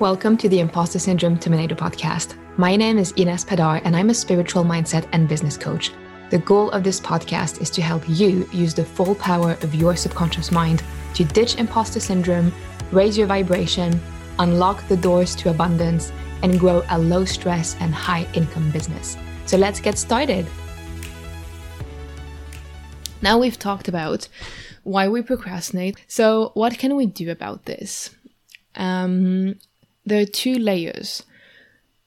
Welcome to the Imposter Syndrome Terminator podcast. My name is Ines Padar, and I'm a spiritual mindset and business coach. The goal of this podcast is to help you use the full power of your subconscious mind to ditch imposter syndrome, raise your vibration, unlock the doors to abundance, and grow a low stress and high income business. So let's get started. Now we've talked about why we procrastinate. So, what can we do about this? Um, there are two layers.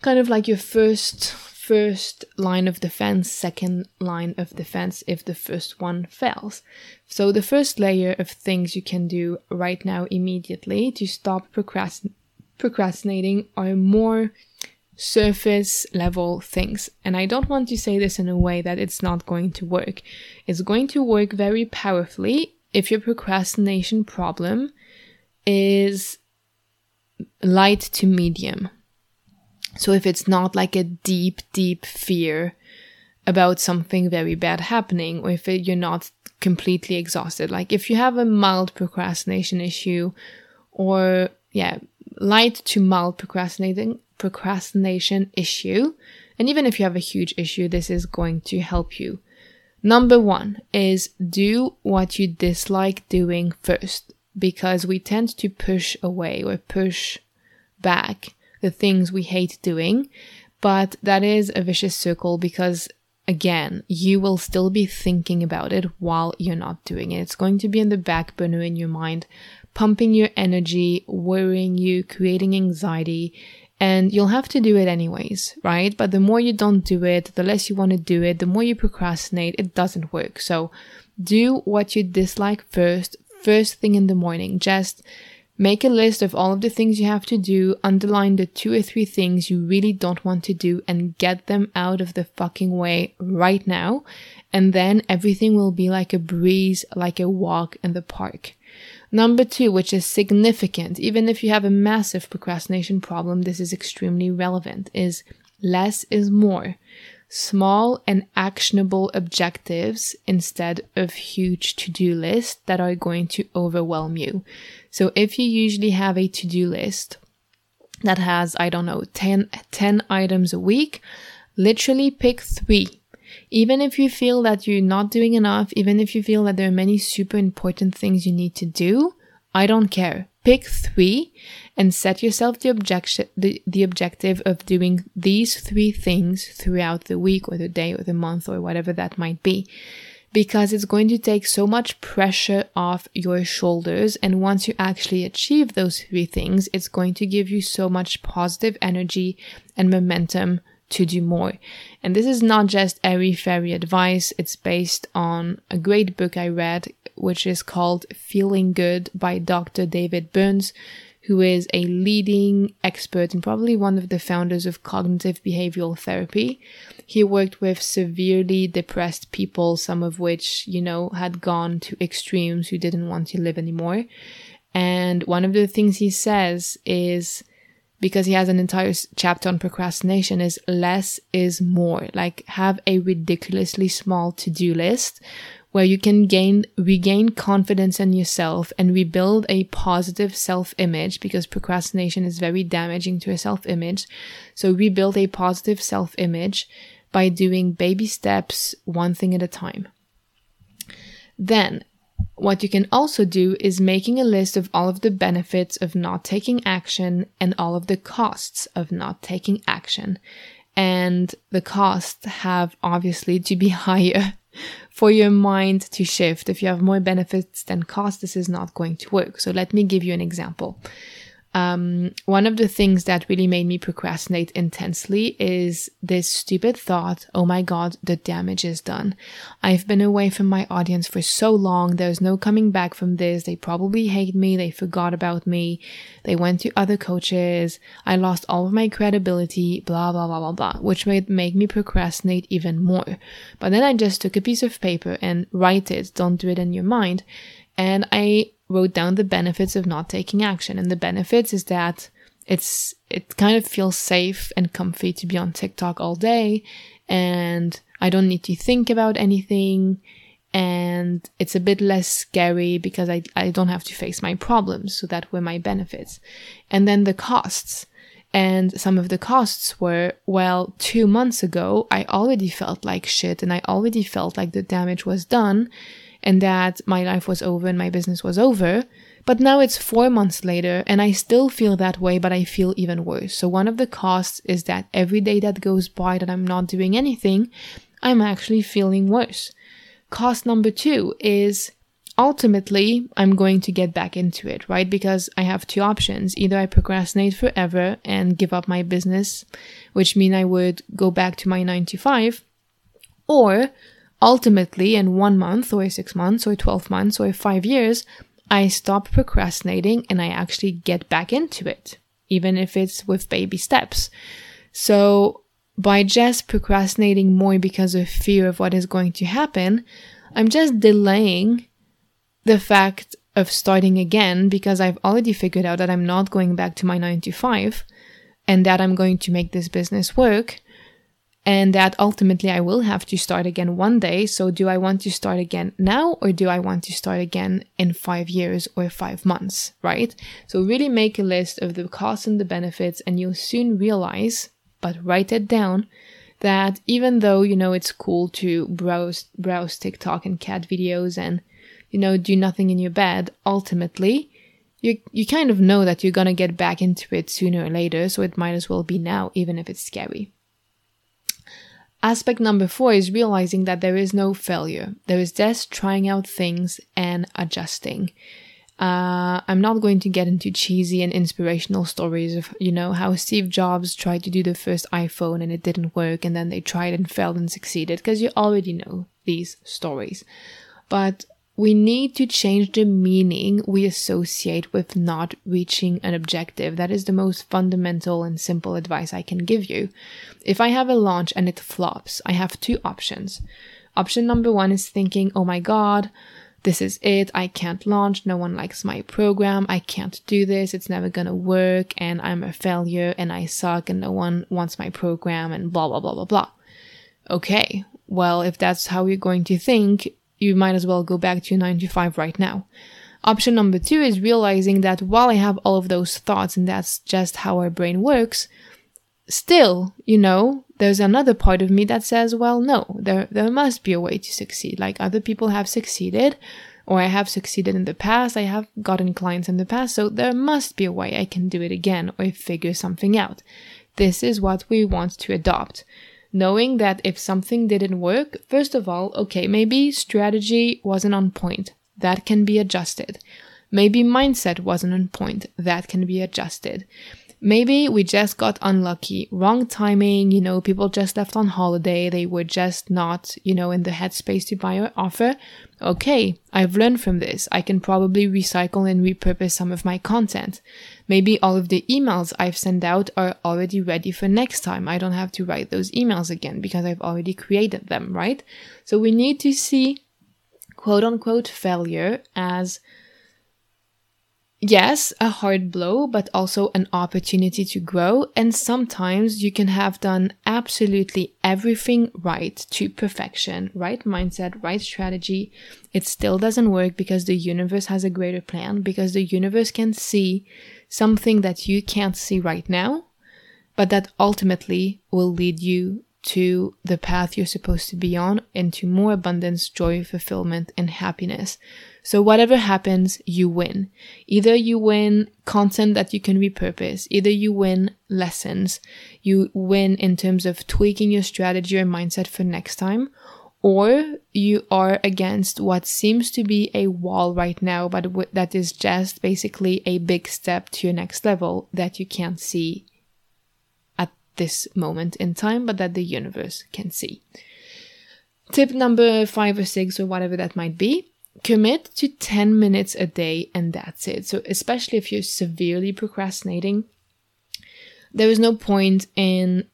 Kind of like your first first line of defense second line of defense if the first one fails. So the first layer of things you can do right now immediately to stop procrastin- procrastinating are more surface level things. And i don't want to say this in a way that it's not going to work. It's going to work very powerfully if your procrastination problem is light to medium. So if it's not like a deep, deep fear about something very bad happening, or if it, you're not completely exhausted, like if you have a mild procrastination issue, or yeah, light to mild procrastinating procrastination issue, and even if you have a huge issue, this is going to help you. Number one is do what you dislike doing first because we tend to push away or push back the things we hate doing. But that is a vicious circle because again, you will still be thinking about it while you're not doing it. It's going to be in the back burner in your mind, pumping your energy, worrying you, creating anxiety. And you'll have to do it anyways, right? But the more you don't do it, the less you want to do it, the more you procrastinate, it doesn't work. So do what you dislike first, first thing in the morning. Just make a list of all of the things you have to do, underline the two or three things you really don't want to do, and get them out of the fucking way right now. And then everything will be like a breeze, like a walk in the park. Number two, which is significant, even if you have a massive procrastination problem, this is extremely relevant, is less is more small and actionable objectives instead of huge to-do lists that are going to overwhelm you. So if you usually have a to-do list that has, I don't know, 10, 10 items a week, literally pick three. Even if you feel that you're not doing enough, even if you feel that there are many super important things you need to do, I don't care. Pick three and set yourself the the, the objective of doing these three things throughout the week or the day or the month or whatever that might be. Because it's going to take so much pressure off your shoulders. And once you actually achieve those three things it's going to give you so much positive energy and momentum to do more. And this is not just airy fairy advice, it's based on a great book I read, which is called Feeling Good by Dr. David Burns, who is a leading expert and probably one of the founders of cognitive behavioral therapy. He worked with severely depressed people, some of which, you know, had gone to extremes who didn't want to live anymore. And one of the things he says is, because he has an entire chapter on procrastination is less is more. Like have a ridiculously small to-do list where you can gain regain confidence in yourself and rebuild a positive self-image because procrastination is very damaging to a self-image. So rebuild a positive self-image by doing baby steps one thing at a time. Then what you can also do is making a list of all of the benefits of not taking action and all of the costs of not taking action. And the costs have obviously to be higher for your mind to shift. If you have more benefits than costs, this is not going to work. So let me give you an example. Um, one of the things that really made me procrastinate intensely is this stupid thought, oh my god, the damage is done. I've been away from my audience for so long, there's no coming back from this. They probably hate me, they forgot about me, they went to other coaches, I lost all of my credibility, blah blah blah blah blah, which made make me procrastinate even more. But then I just took a piece of paper and write it, don't do it in your mind, and I wrote down the benefits of not taking action. And the benefits is that it's it kind of feels safe and comfy to be on TikTok all day and I don't need to think about anything and it's a bit less scary because I, I don't have to face my problems. So that were my benefits. And then the costs. And some of the costs were, well, two months ago, I already felt like shit and I already felt like the damage was done and that my life was over and my business was over. But now it's four months later and I still feel that way, but I feel even worse. So one of the costs is that every day that goes by that I'm not doing anything, I'm actually feeling worse. Cost number two is ultimately I'm going to get back into it, right? Because I have two options. Either I procrastinate forever and give up my business, which mean I would go back to my 9 to 5, or ultimately in 1 month or 6 months or 12 months or 5 years, I stop procrastinating and I actually get back into it, even if it's with baby steps. So by just procrastinating more because of fear of what is going to happen, I'm just delaying the fact of starting again because I've already figured out that I'm not going back to my 9 to 5 and that I'm going to make this business work and that ultimately I will have to start again one day. So, do I want to start again now or do I want to start again in five years or five months, right? So, really make a list of the costs and the benefits, and you'll soon realize, but write it down, that even though you know it's cool to browse browse TikTok and cat videos and you know do nothing in your bed, ultimately you you kind of know that you're gonna get back into it sooner or later, so it might as well be now, even if it's scary. Aspect number four is realizing that there is no failure. There is just trying out things and adjusting. Uh, I'm not going to get into cheesy and inspirational stories of, you know, how Steve Jobs tried to do the first iPhone and it didn't work, and then they tried and failed and succeeded, because you already know these stories. But we need to change the meaning we associate with not reaching an objective. That is the most fundamental and simple advice I can give you. If I have a launch and it flops, I have two options. Option number one is thinking, oh my God, this is it. I can't launch. No one likes my program. I can't do this. It's never going to work. And I'm a failure and I suck and no one wants my program and blah, blah, blah, blah, blah. Okay. Well, if that's how you're going to think, you might as well go back to 9 to 5 right now. Option number two is realizing that while I have all of those thoughts and that's just how our brain works, still, you know, there's another part of me that says, well, no, there, there must be a way to succeed. Like other people have succeeded, or I have succeeded in the past, I have gotten clients in the past, so there must be a way I can do it again or figure something out. This is what we want to adopt knowing that if something didn't work, first of all, okay, maybe strategy wasn't on point. That can be adjusted. Maybe mindset wasn't on point. That can be adjusted. Maybe we just got unlucky, wrong timing, you know, people just left on holiday, they were just not, you know, in the headspace to buy our offer. Okay, I've learned from this. I can probably recycle and repurpose some of my content. Maybe all of the emails I've sent out are already ready for next time. I don't have to write those emails again because I've already created them, right? So we need to see quote unquote failure as yes, a hard blow, but also an opportunity to grow. And sometimes you can have done absolutely everything right to perfection, right mindset, right strategy. It still doesn't work because the universe has a greater plan, because the universe can see something that you can't see right now, but that ultimately will lead you to the path you're supposed to be on into more abundance, joy, fulfillment, and happiness. So whatever happens, you win. Either you win content that you can repurpose, either you win lessons, you win in terms of tweaking your strategy or mindset for next time, or you are against what seems to be a wall right now, but that is just basically a big step to your next level that you can't see this moment in time, but that the universe can see. Tip number five or six, or whatever that might be commit to 10 minutes a day and that's it. So, especially if you're severely procrastinating, there is no point in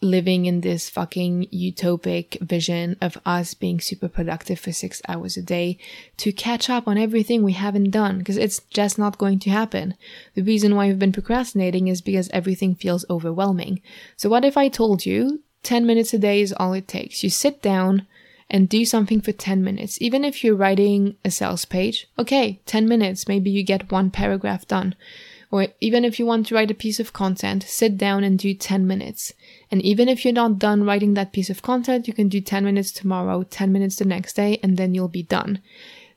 living in this fucking utopic vision of us being super productive for six hours a day to catch up on everything we haven't done because it's just not going to happen. The reason why we've been procrastinating is because everything feels overwhelming. So, what if I told you 10 minutes a day is all it takes? You sit down and do something for 10 minutes. Even if you're writing a sales page, okay, 10 minutes, maybe you get one paragraph done. Or even if you want to write a piece of content, sit down and do 10 minutes. And even if you're not done writing that piece of content, you can do 10 minutes tomorrow, 10 minutes the next day, and then you'll be done.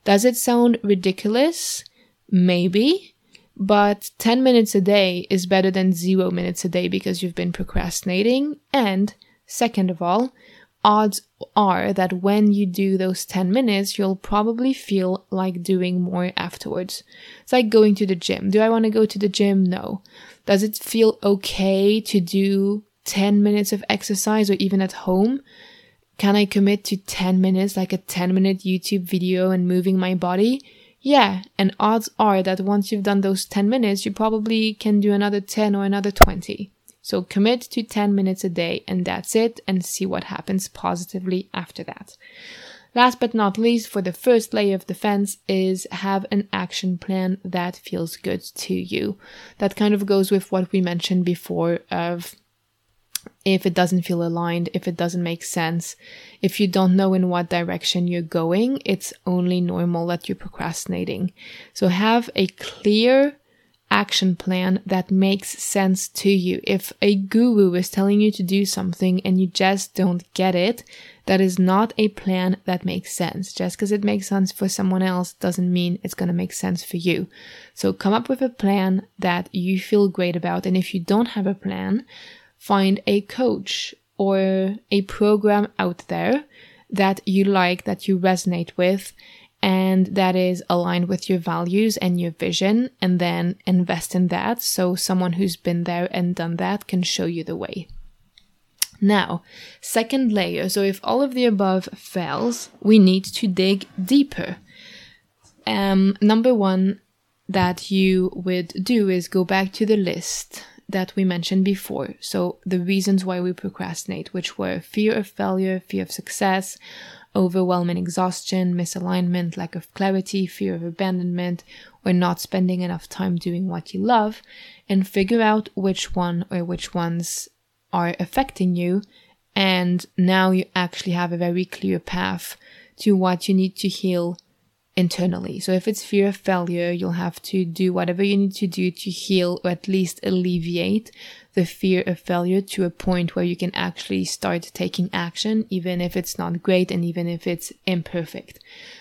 Does it sound ridiculous? Maybe. But 10 minutes a day is better than zero minutes a day because you've been procrastinating. And second of all, odds are that when you do those 10 minutes, you'll probably feel like doing more afterwards. It's like going to the gym. Do I want to go to the gym? No. Does it feel okay to do 10 minutes of exercise or even at home? Can I commit to 10 minutes, like a 10 minute YouTube video and moving my body? Yeah, and odds are that once you've done those 10 minutes, you probably can do another 10 or another 20. So commit to 10 minutes a day and that's it and see what happens positively after that. Last but not least, for the first layer of defense is have an action plan that feels good to you. That kind of goes with what we mentioned before of if it doesn't feel aligned, if it doesn't make sense, if you don't know in what direction you're going, it's only normal that you're procrastinating. So have a clear action plan that makes sense to you. If a guru is telling you to do something and you just don't get it, that is not a plan that makes sense. Just because it makes sense for someone else doesn't mean it's going to make sense for you. So come up with a plan that you feel great about. And if you don't have a plan, find a coach or a program out there that you like, that you resonate with, and that is aligned with your values and your vision, and then invest in that so someone who's been there and done that can show you the way. Now, second layer. So, if all of the above fails, we need to dig deeper. Um, number one that you would do is go back to the list that we mentioned before. So, the reasons why we procrastinate, which were fear of failure, fear of success, overwhelming exhaustion, misalignment, lack of clarity, fear of abandonment, or not spending enough time doing what you love, and figure out which one or which ones are affecting you. And now you actually have a very clear path to what you need to heal internally. So if it's fear of failure, you'll have to do whatever you need to do to heal or at least alleviate the fear of failure to a point where you can actually start taking action, even if it's not great and even if it's imperfect.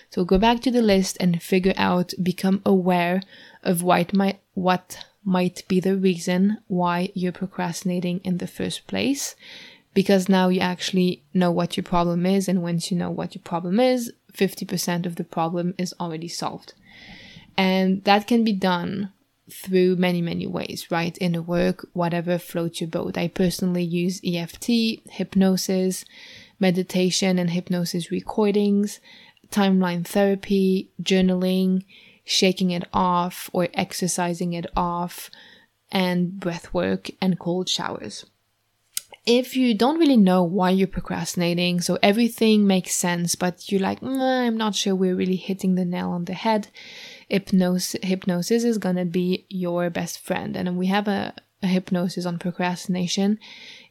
So go back to the list and figure out, become aware of what might, what might be the reason why you're procrastinating in the first place. Because now you actually know what your problem is. And once you know what your problem is, 50% of the problem is already solved. And that can be done through many, many ways, right? In the work, whatever floats your boat. I personally use EFT, hypnosis, meditation and hypnosis recordings, timeline therapy, journaling, shaking it off or exercising it off, and breath work and cold showers. If you don't really know why you're procrastinating, so everything makes sense, but you're like, I'm not sure we're really hitting the nail on the head, hypnosis, hypnosis is to be your best friend. And we have a, a hypnosis on procrastination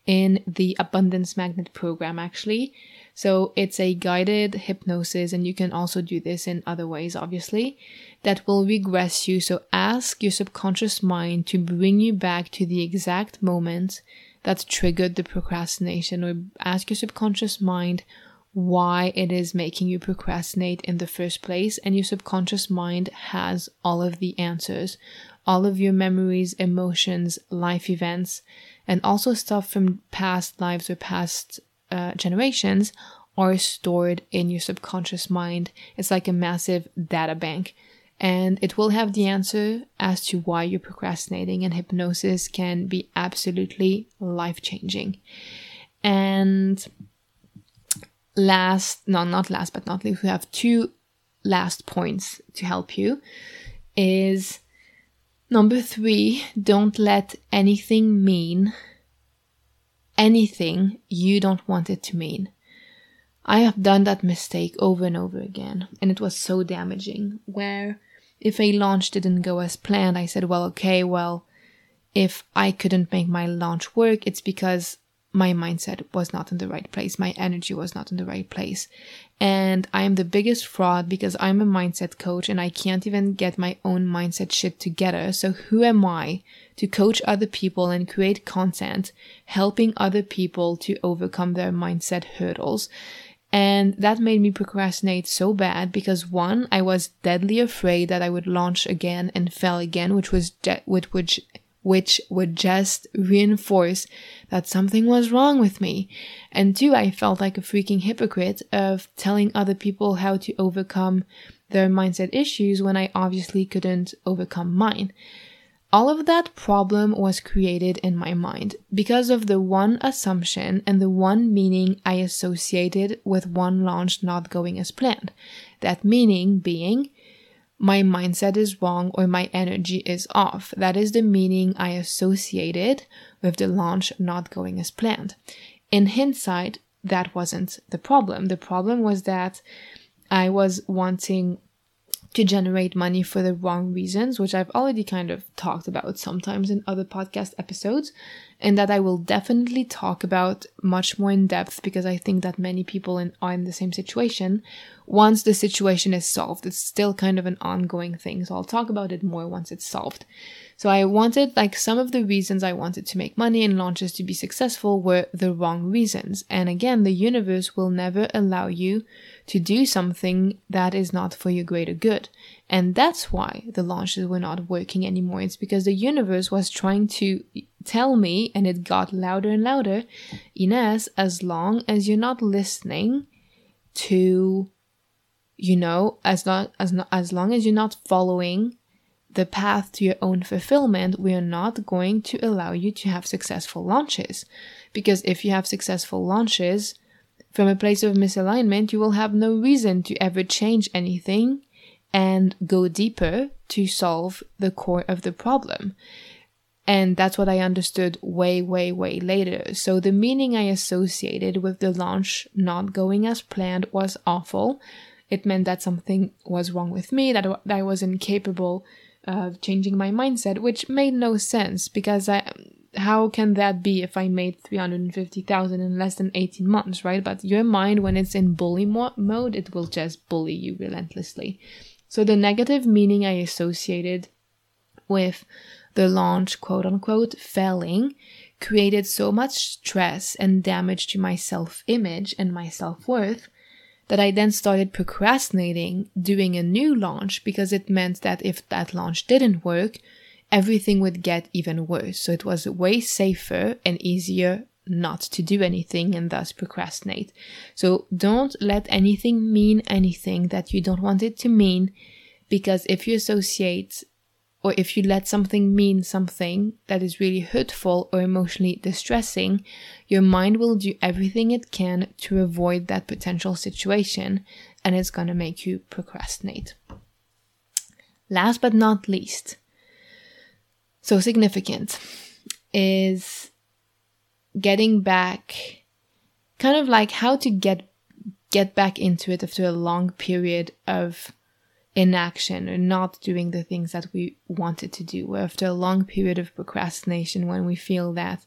in the Abundance Magnet program, actually. So it's a guided hypnosis, and you can also do this in other ways, obviously, that will regress you. So ask your subconscious mind to bring you back to the exact moment that triggered the procrastination, or ask your subconscious mind why it is making you procrastinate in the first place. And your subconscious mind has all of the answers, all of your memories, emotions, life events, and also stuff from past lives or past uh, generations are stored in your subconscious mind. It's like a massive data bank. And it will have the answer as to why you're procrastinating, and hypnosis can be absolutely life changing. And last, no, not last but not least, we have two last points to help you. Is number three, don't let anything mean anything you don't want it to mean. I have done that mistake over and over again, and it was so damaging. Where if a launch didn't go as planned, I said, well, okay, well, if I couldn't make my launch work, it's because my mindset was not in the right place. My energy was not in the right place. And I am the biggest fraud because I'm a mindset coach and I can't even get my own mindset shit together. So who am I to coach other people and create content helping other people to overcome their mindset hurdles? And that made me procrastinate so bad because one, I was deadly afraid that I would launch again and fail again, which was, de- which, which which would just reinforce that something was wrong with me. And two, I felt like a freaking hypocrite of telling other people how to overcome their mindset issues when I obviously couldn't overcome mine. All of that problem was created in my mind because of the one assumption and the one meaning I associated with one launch not going as planned. That meaning being, my mindset is wrong or my energy is off. That is the meaning I associated with the launch not going as planned. In hindsight, that wasn't the problem. The problem was that I was wanting to generate money for the wrong reasons, which I've already kind of talked about sometimes in other podcast episodes, and that I will definitely talk about much more in depth because I think that many people in, are in the same situation once the situation is solved. It's still kind of an ongoing thing, so I'll talk about it more once it's solved. So I wanted, like, some of the reasons I wanted to make money and launches to be successful were the wrong reasons. And again, the universe will never allow you to do something that is not for your greater good. And that's why the launches were not working anymore. It's because the universe was trying to tell me, and it got louder and louder, Ines, as long as you're not listening to, you know, as long as, as long as you're not following the path to your own fulfillment, we are not going to allow you to have successful launches. Because if you have successful launches from a place of misalignment, you will have no reason to ever change anything and go deeper to solve the core of the problem. And that's what I understood way, way, way later. So the meaning I associated with the launch not going as planned was awful. It meant that something was wrong with me, that I was incapable of changing my mindset, which made no sense because I how can that be if I made 350,000 in less than 18 months, right? But your mind, when it's in bully mo- mode, it will just bully you relentlessly. So the negative meaning I associated with the launch, quote unquote, failing created so much stress and damage to my self image and my self worth that I then started procrastinating doing a new launch because it meant that if that launch didn't work, everything would get even worse. So it was way safer and easier not to do anything and thus procrastinate. So don't let anything mean anything that you don't want it to mean because if you associate or if you let something mean something that is really hurtful or emotionally distressing, your mind will do everything it can to avoid that potential situation and it's going to make you procrastinate. Last but not least, so significant, is getting back kind of like how to get get back into it after a long period of inaction or not doing the things that we wanted to do. After a long period of procrastination, when we feel that,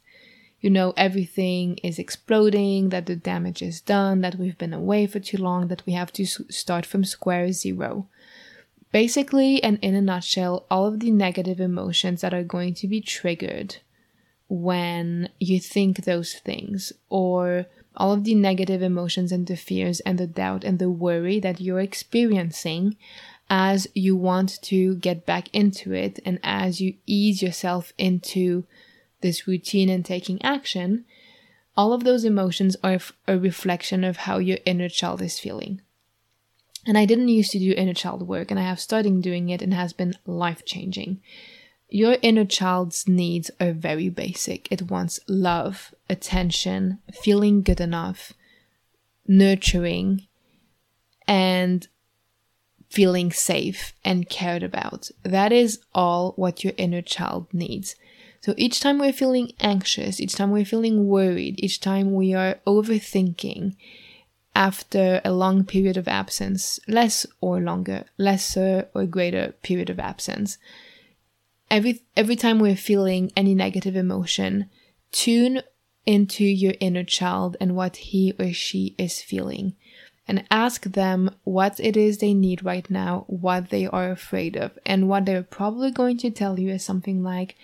you know, everything is exploding, that the damage is done, that we've been away for too long, that we have to start from square zero. Basically, and in a nutshell, all of the negative emotions that are going to be triggered when you think those things, or all of the negative emotions and the fears and the doubt and the worry that you're experiencing as you want to get back into it and as you ease yourself into this routine and taking action, all of those emotions are a reflection of how your inner child is feeling. And I didn't used to do inner child work, and I have started doing it and has been life changing. Your inner child's needs are very basic. It wants love, attention, feeling good enough, nurturing, and feeling safe and cared about. That is all what your inner child needs. So each time we're feeling anxious, each time we're feeling worried, each time we are overthinking after a long period of absence, less or longer, lesser or greater period of absence, every every time we're feeling any negative emotion, tune into your inner child and what he or she is feeling and ask them what it is they need right now, what they are afraid of. And what they're probably going to tell you is something like,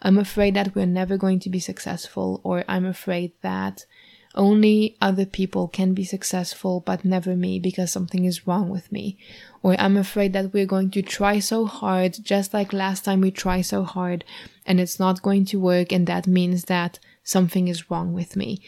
I'm afraid that we're never going to be successful, or I'm afraid that only other people can be successful, but never me because something is wrong with me. Or I'm afraid that we're going to try so hard, just like last time we tried so hard, and it's not going to work, and that means that something is wrong with me.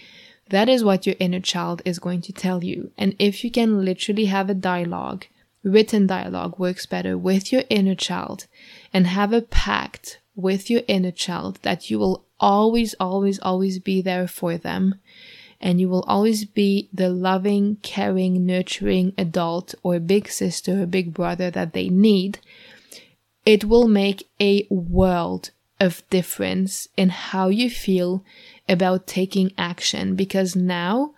That is what your inner child is going to tell you. And if you can literally have a dialogue, written dialogue works better with your inner child, and have a pact with your inner child that you will always, always, always be there for them and you will always be the loving, caring, nurturing adult or big sister or big brother that they need, it will make a world of difference in how you feel about taking action because now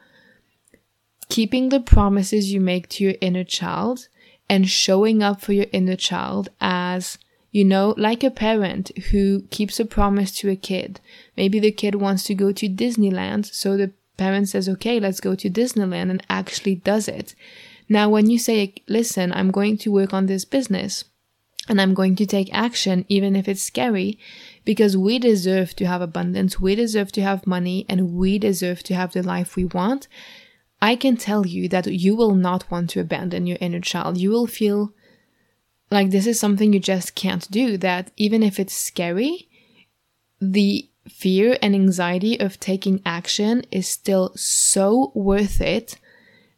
keeping the promises you make to your inner child and showing up for your inner child as you know, like a parent who keeps a promise to a kid. Maybe the kid wants to go to Disneyland, so the parent says, okay, let's go to Disneyland and actually does it. Now, when you say, listen, I'm going to work on this business and I'm going to take action, even if it's scary, because we deserve to have abundance, we deserve to have money, and we deserve to have the life we want. I can tell you that you will not want to abandon your inner child. You will feel like this is something you just can't do, that even if it's scary, the fear and anxiety of taking action is still so worth it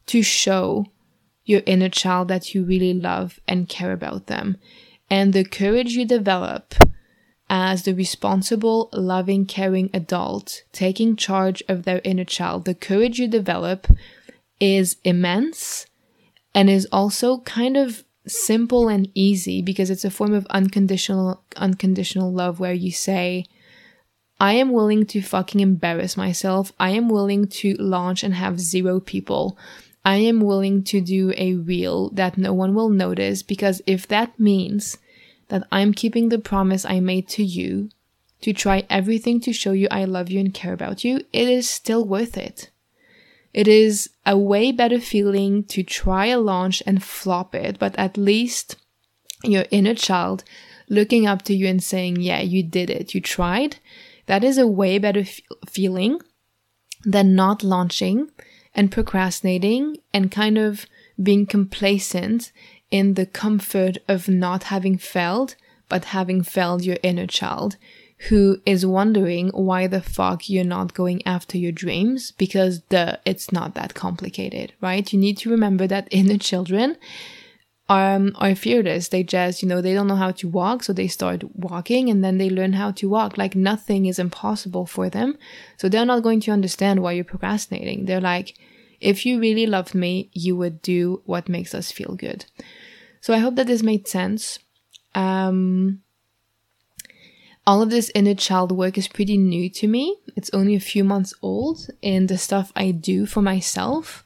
to show your inner child that you really love and care about them. And the courage you develop as the responsible, loving, caring adult taking charge of their inner child, the courage you develop is immense and is also kind of simple and easy because it's a form of unconditional unconditional love where you say I am willing to fucking embarrass myself. I am willing to launch and have zero people. I am willing to do a reel that no one will notice because if that means that I'm keeping the promise I made to you to try everything to show you I love you and care about you, it is still worth it. It is a way better feeling to try a launch and flop it, but at least your inner child looking up to you and saying, Yeah, you did it, you tried, that is a way better f- feeling than not launching and procrastinating and kind of being complacent in the comfort of not having failed, but having failed your inner child who is wondering why the fuck you're not going after your dreams because the it's not that complicated, right? You need to remember that inner children um, are fearless. They just, you know, they don't know how to walk, so they start walking and then they learn how to walk. Like nothing is impossible for them. So they're not going to understand why you're procrastinating. They're like, if you really loved me, you would do what makes us feel good. So I hope that this made sense. Um, all of this inner child work is pretty new to me. It's only a few months old in the stuff I do for myself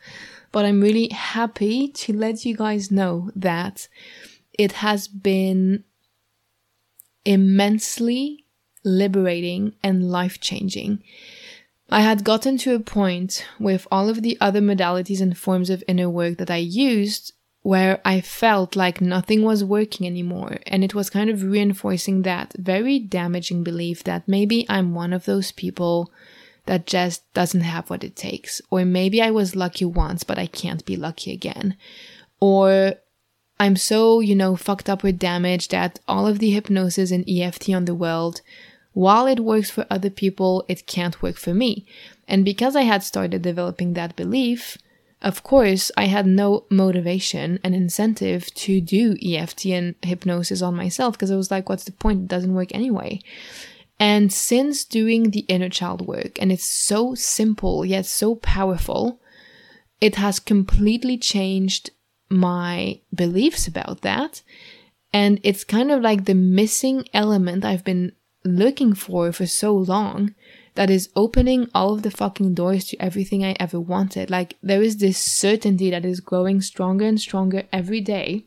but I'm really happy to let you guys know that it has been immensely liberating and life changing. I had gotten to a point with all of the other modalities and forms of inner work that I used where I felt like nothing was working anymore. And it was kind of reinforcing that very damaging belief that maybe I'm one of those people that just doesn't have what it takes. Or maybe I was lucky once, but I can't be lucky again. Or I'm so, you know, fucked up with damage that all of the hypnosis and EFT on the world, while it works for other people, it can't work for me. And because I had started developing that belief, of course, I had no motivation and incentive to do EFT and hypnosis on myself because I was like, what's the point? It doesn't work anyway. And since doing the inner child work, and it's so simple yet so powerful, it has completely changed my beliefs about that. And it's kind of like the missing element I've been looking for for so long that is opening all of the fucking doors to everything I ever wanted. Like, there is this certainty that is growing stronger and stronger every day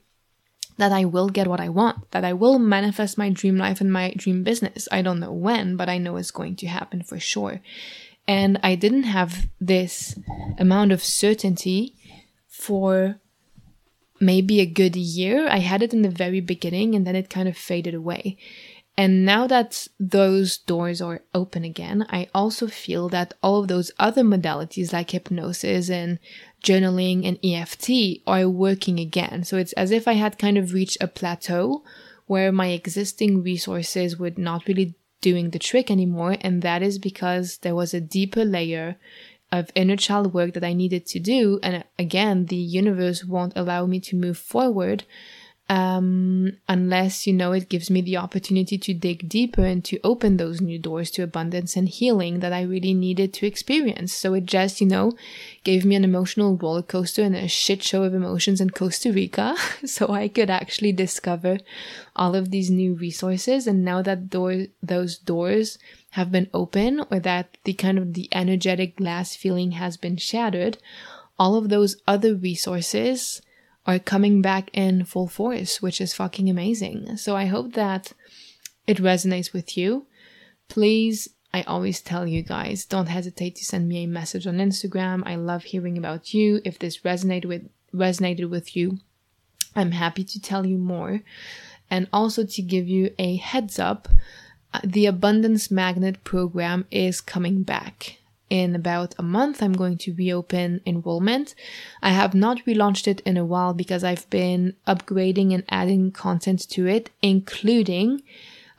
that I will get what I want, that I will manifest my dream life and my dream business. I don't know when, but I know it's going to happen for sure. And I didn't have this amount of certainty for maybe a good year. I had it in the very beginning and then it kind of faded away. And now that those doors are open again, I also feel that all of those other modalities like hypnosis and journaling and EFT are working again. So it's as if I had kind of reached a plateau where my existing resources would not really doing the trick anymore. And that is because there was a deeper layer of inner child work that I needed to do. And again, the universe won't allow me to move forward um, unless you know it gives me the opportunity to dig deeper and to open those new doors to abundance and healing that I really needed to experience. So it just, you know, gave me an emotional roller coaster and a shit show of emotions in Costa Rica so I could actually discover all of these new resources. And now that door, those doors have been open or that the kind of the energetic glass feeling has been shattered, all of those other resources are coming back in full force, which is fucking amazing. So I hope that it resonates with you. Please, I always tell you guys, don't hesitate to send me a message on Instagram. I love hearing about you. If this resonated with resonated with you, I'm happy to tell you more. And also to give you a heads up, uh, the Abundance Magnet program is coming back in about a month, I'm going to reopen enrollment. I have not relaunched it in a while because I've been upgrading and adding content to it, including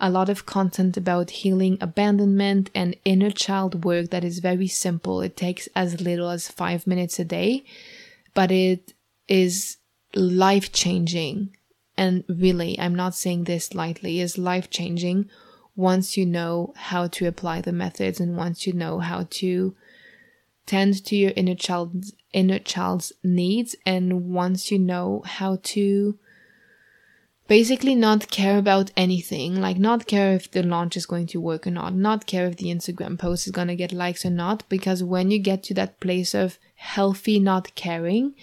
a lot of content about healing abandonment and inner child work that is very simple. It takes as little as five minutes a day, but it is life changing. And really, I'm not saying this lightly, is life changing once you know how to apply the methods and once you know how to tend to your inner child's inner child's needs and once you know how to basically not care about anything like not care if the launch is going to work or not not care if the instagram post is going to get likes or not because when you get to that place of healthy not caring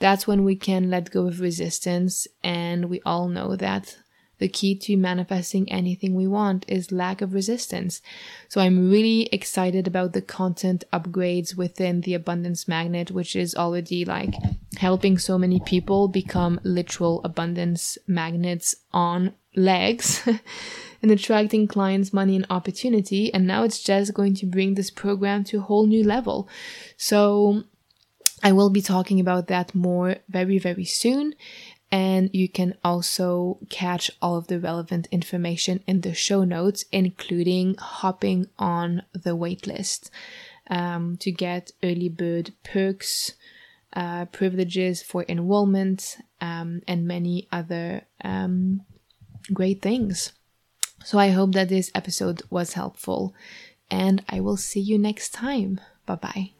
that's when we can let go of resistance and we all know that the key to manifesting anything we want is lack of resistance. So I'm really excited about the content upgrades within the abundance magnet, which is already like helping so many people become literal abundance magnets on legs. and attracting clients, money, and opportunity. And now it's just going to bring this program to a whole new level. So I will be talking about that more very, very soon. And you can also catch all of the relevant information in the show notes, including hopping on the waitlist um, to get early bird perks, uh, privileges for enrollment, um, and many other um, great things. So I hope that this episode was helpful, and I will see you next time. Bye bye.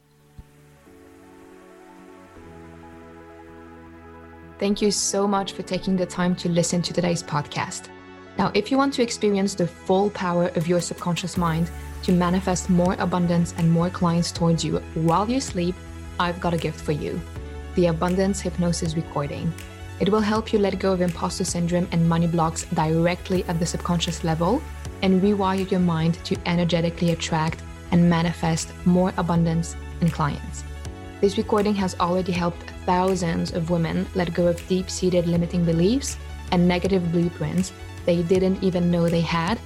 Thank you so much for taking the time to listen to today's podcast. Now, if you want to experience the full power of your subconscious mind to manifest more abundance and more clients towards you while you sleep, I've got a gift for you the Abundance Hypnosis Recording. It will help you let go of imposter syndrome and money blocks directly at the subconscious level and rewire your mind to energetically attract and manifest more abundance and clients. This recording has already helped thousands of women let go of deep seated limiting beliefs and negative blueprints they didn't even know they had.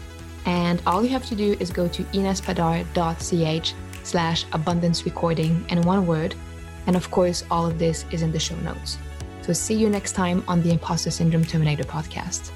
And all you have to do is go to inespadar.ch slash abundance recording in one word. And of course, all of this is in the show notes. So see you next time on the Imposter Syndrome Terminator podcast.